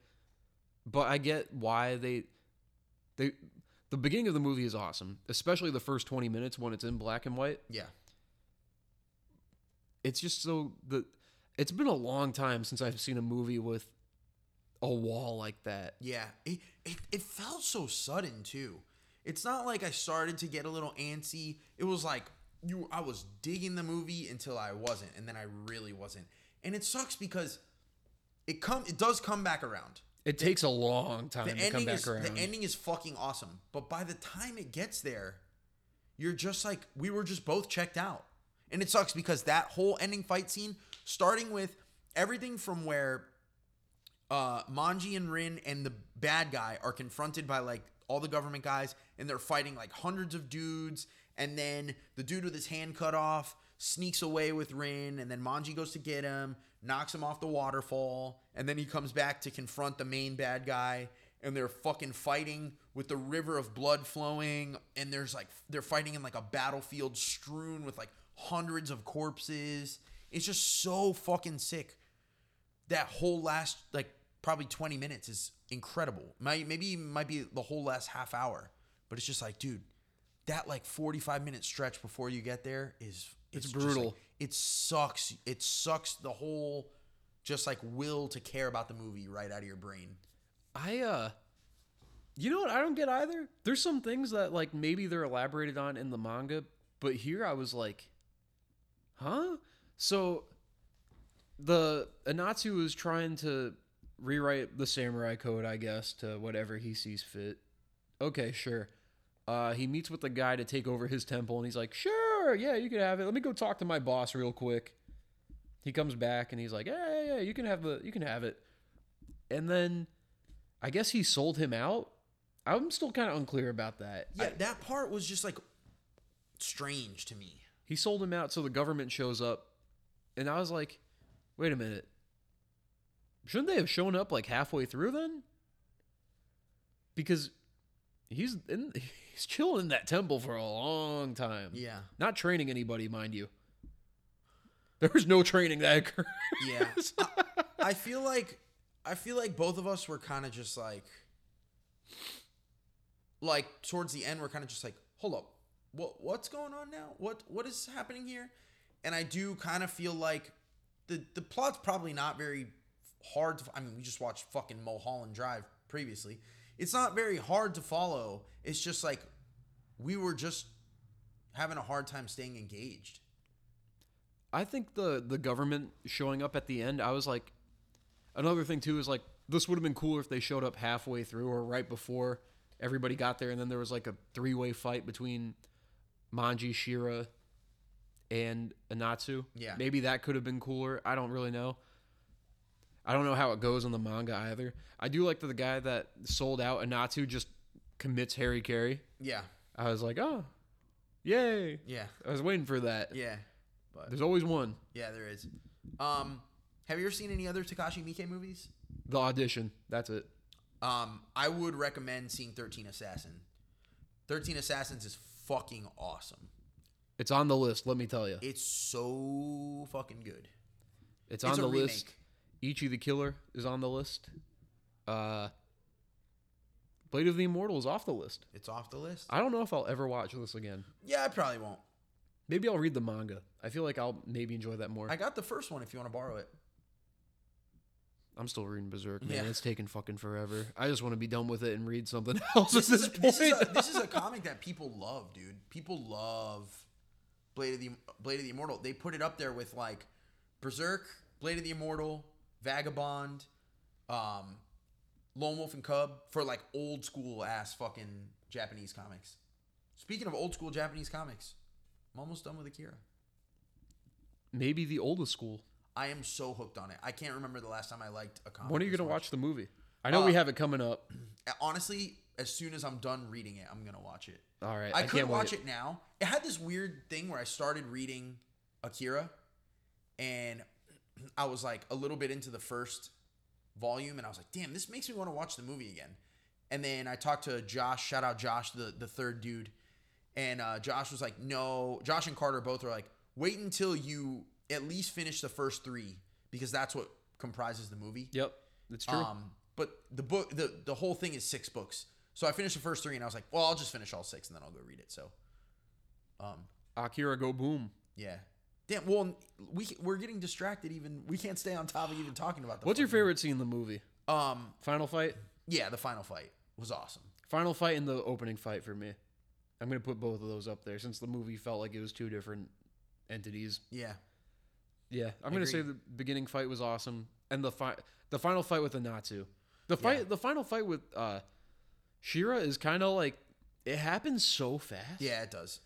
But i get why they they the beginning of the movie is awesome especially the first 20 minutes when it's in black and white. Yeah. It's just so the it's been a long time since i've seen a movie with a wall like that. Yeah. It, it, it felt so sudden too. It's not like i started to get a little antsy. It was like you i was digging the movie until i wasn't and then i really wasn't. And it sucks because it come it does come back around. It takes a long time the to come back is around. the ending is fucking awesome but by the time it gets there you're just like we were just both checked out. And it sucks because that whole ending fight scene starting with everything from where uh manji and rin and the bad guy are confronted by like all the government guys and they're fighting like hundreds of dudes. And then the dude with his hand cut off sneaks away with Rin and then Manji goes to get him, knocks him off the waterfall, and then he comes back to confront the main bad guy and they're fucking fighting with the river of blood flowing and there's like they're fighting in like a battlefield strewn with like hundreds of corpses. It's just so fucking sick. That whole last like probably 20 minutes is incredible. Might maybe might be the whole last half hour, but it's just like, dude, that like 45 minute stretch before you get there is It's like- brutal. it sucks. It sucks the whole just like will to care about the movie right out of your brain. I uh you know what I don't get either? There's some things that like maybe they're elaborated on in the manga, but here I was like, huh? So the Anotsu is trying to rewrite the samurai code, I guess, to whatever he sees fit. Okay, sure. Uh, he meets with the guy to take over his temple, and he's like, "Sure, yeah, you can have it. Let me go talk to my boss real quick." He comes back and he's like, "Yeah, yeah, yeah, you can have the, you can have it." And then, I guess he sold him out. I'm still kind of unclear about that. Yeah, I- that part was just like strange to me. he sold him out, so the government shows up, and I was like, "Wait a minute, shouldn't they have shown up like halfway through then?" Because he's in, he's chilling in that temple for a long time. Yeah. Not training anybody, mind you. There was no training that occurred. Yeah. I, I feel like I feel like both of us were kind of just like like towards the end we're kind of just like, "Hold up. What what's going on now? What what is happening here?" And I do kind of feel like the the plot's probably not very hard to I mean, we just watched fucking Mulholland Drive previously. It's not very hard to follow. It's just like we were just having a hard time staying engaged. I think the the government showing up at the end, I was like, another thing too is like this would have been cooler if they showed up halfway through or right before everybody got there, and then there was like a three way fight between Manji, Shira, and Anotsu. Yeah. maybe that could have been cooler. I don't really know. I don't know how it goes in the manga either. I do like that the guy that sold out Anotsu just commits hara-kiri. Yeah. I was like, oh, yay! Yeah. I was waiting for that. Yeah. But There's always one. yeah, there is. Um, have you ever seen any other Takashi Miike movies? The audition. That's it. Um, I would recommend seeing Thirteen Assassin. Thirteen Assassins is fucking awesome. It's on the list. Let me tell you. It's so fucking good. It's, on a the remake. Ichi the Killer is on the list. Uh, Blade of the Immortal is off the list. It's off the list. I don't know if I'll ever watch this again. Yeah, I probably won't. Maybe I'll read the manga. I feel like I'll maybe enjoy that more. I got the first one if you want to borrow it. I'm still reading Berserk, man. Yeah. It's taking fucking forever. I just want to be done with it and read something else This at is, this a, point. this, is a, this is a comic that people love, dude. People love Blade of the Blade of the Immortal. They put it up there with like Berserk, Blade of the Immortal, Vagabond, um, Lone Wolf and Cub for like old school ass fucking Japanese comics. Speaking of old school Japanese comics, I'm almost done with Akira. maybe the oldest school. I am so hooked on it. I can't remember the last time I liked a comic. When are you gonna much. watch the movie? I know we Uh, have it coming up. Honestly, as soon as I'm done reading it, I'm gonna watch it. All right, I, I, could can't watch wait. it now. It had this weird thing where I started reading Akira, and I was like a little bit into the first volume, and I was like, "Damn, this makes me want to watch the movie again." And then I talked to Josh. Shout out Josh, the the third dude, and uh, Josh was like, "No." Josh and Carter both are like, "Wait until you at least finish the first three because that's what comprises the movie." Yep, that's true. Um, but the book, the the whole thing is six books. So I finished the first three, and I was like, well, I'll just finish all six, and then I'll go read it. So, um, Akira go boom. yeah. Damn. Well, we we're getting distracted. Even we can't stay on top of even talking about the. What's your favorite scene in the movie? Um. Final fight. Yeah, the final fight was awesome. Final fight and the opening fight for me. I'm gonna put both of those up there since the movie felt like it was two different entities. Yeah. Yeah, I'm gonna say the beginning fight was awesome, and the fi- the final fight with the Natsu. The fight, Yeah. the final fight with uh, Shira is kind of like it happens so fast. Yeah, it does.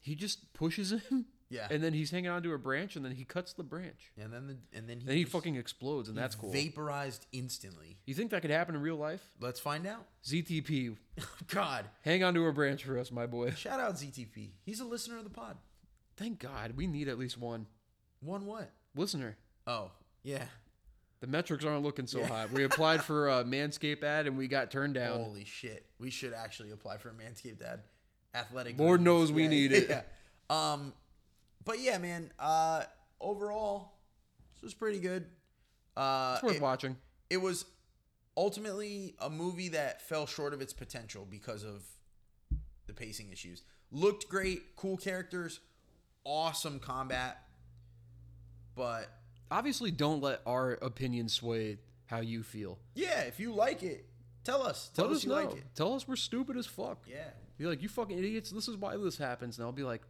he just pushes him, Yeah. and then he's hanging onto a branch, and then he cuts the branch, And then the and then he, then he just- fucking explodes, and that's cool. Vaporized instantly. you think that could happen in real life? Let's find out. ZTP, God. hang onto a branch for us, my boy. Shout out ZTP. He's a listener of the pod. Thank God, we need at least one One what? listener. Oh, yeah. The metrics aren't looking so hot. We applied for a Manscaped ad and we got turned down. Holy shit. We should actually apply for a Manscaped ad. Athletic. Lord knows we need it. yeah. Um but yeah, man, uh overall this was pretty good. Uh It's worth it, watching. it was ultimately a movie that fell short of its potential because of the pacing issues. Looked great, cool characters, awesome combat, but Obviously, don't let our opinion sway how you feel. yeah, if you like it, tell us. Tell, Let us, us you know. like it. Tell us we're stupid as fuck. Yeah. Be like, you fucking idiots. This is why this happens. And I'll be like,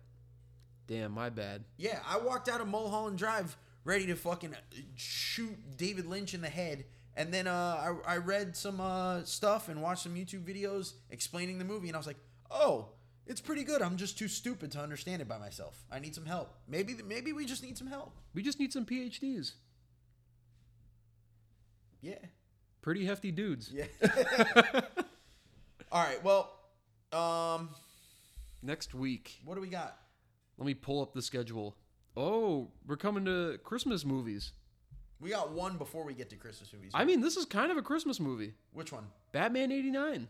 damn, my bad. Yeah, I walked out of Mulholland Drive ready to fucking shoot David Lynch in the head. And then uh, I, I read some uh, stuff and watched some YouTube videos explaining the movie, and I was like, "Oh, it's pretty good. I'm just too stupid to understand it by myself. I need some help. Maybe maybe we just need some help." We just need some PhDs. Yeah, Pretty hefty dudes. yeah. All right. Well, um, Next week, what do we got? Let me pull up the schedule. Oh, we're coming to Christmas movies. We got one before we get to Christmas movies. I mean, this is kind of a Christmas movie. which one? Batman 89.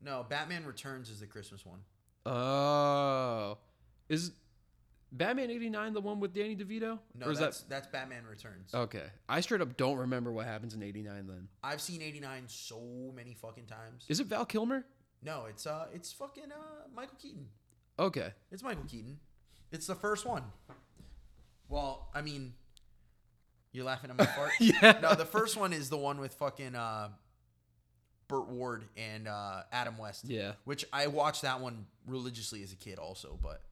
No, Batman Returns is the Christmas one. Oh. Is Batman 89 the one with Danny DeVito? No, that's that that's Batman Returns. Okay. I straight up don't remember what happens in 89 then. I've seen 89 so many fucking times. Is it Val Kilmer? No, it's uh it's fucking uh Michael Keaton. Okay. It's Michael Keaton. It's the first one. Well, I mean you're laughing at my fart? Yeah. No, the first one is the one with fucking uh Burt Ward and uh Adam West. Yeah. Which I watched that one religiously as a kid also, but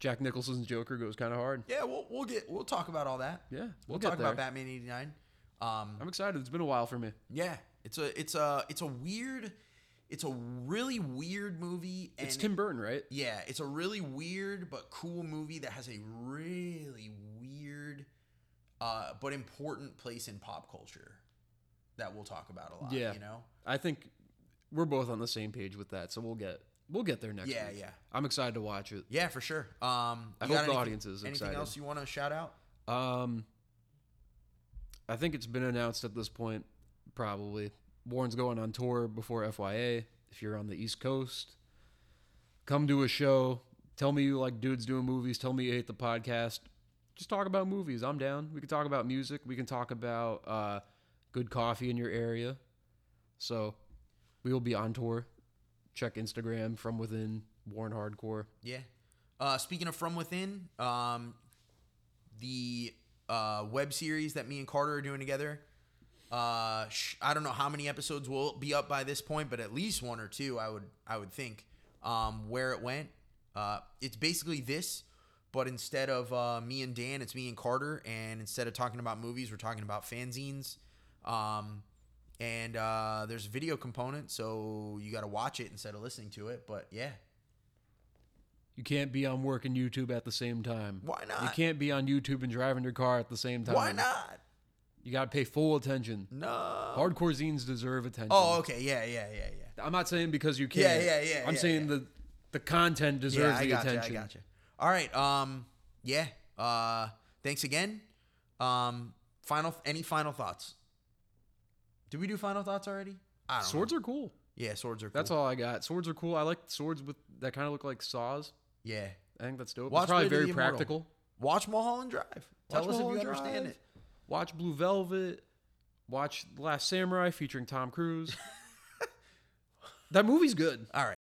Jack Nicholson's Joker goes kind of hard. yeah, we'll we'll get we'll talk about all that. Yeah. We'll, We'll, get talk there. about Batman 89. Um I'm excited. It's been a while for me. yeah, it's a it's a it's a weird it's a really weird movie and It's Tim Burton, right? Yeah, it's a really weird but cool movie that has a really weird uh, but important place in pop culture that we'll talk about a lot. Yeah. You know? I think we're both on the same page with that, so we'll get we'll get there next Yeah, week. yeah. I'm excited to watch it. Yeah, for sure. Um, I hope the anything- audience is Anything excited. else you want to shout out? Um, I think it's been announced at this point, probably. Warren's going on tour before FYA. If you're on the East Coast, come do a show. Tell me you like dudes doing movies. Tell me you hate the podcast. Just talk about movies. I'm down. We can talk about music. We can talk about uh, good coffee in your area. So we will be on tour. Check Instagram from within Warren Hardcore. Yeah. Uh, speaking of From Within, um, the uh, web series that me and Carter are doing together. Uh, sh- I don't know how many episodes will be up by this point, but at least one or two, I would I would think. Um, where it went, uh, it's basically this, but instead of uh, me and Dan, it's me and Carter, and instead of talking about movies, we're talking about fanzines. Um, and uh, there's a video component, so you got to watch it instead of listening to it. But yeah, You can't be on work and YouTube at the same time. Why not? You can't be on YouTube and driving your car at the same time. why not? You got to pay full attention. No. Hardcore zines deserve attention. Oh, okay. Yeah, yeah, yeah, yeah. I'm not saying because you can't. yeah, yeah, yeah. I'm yeah, saying yeah. the the content deserves yeah, the got attention. I got you. All right. Um. Yeah. Uh. Thanks again. Um. Final. Any final thoughts? Did we do final thoughts already? I don't Swords know. are cool. Yeah, swords are. Cool. That's all I got. Swords are cool. I like swords with that kind of look like saws. Yeah. I think that's dope. Watch it's probably Blade very practical. Watch Mulholland Drive. Tell Watch us if you Mulholland understand Drive. it. Watch Blue Velvet. Watch The Last Samurai featuring Tom Cruise. that movie's good. All right.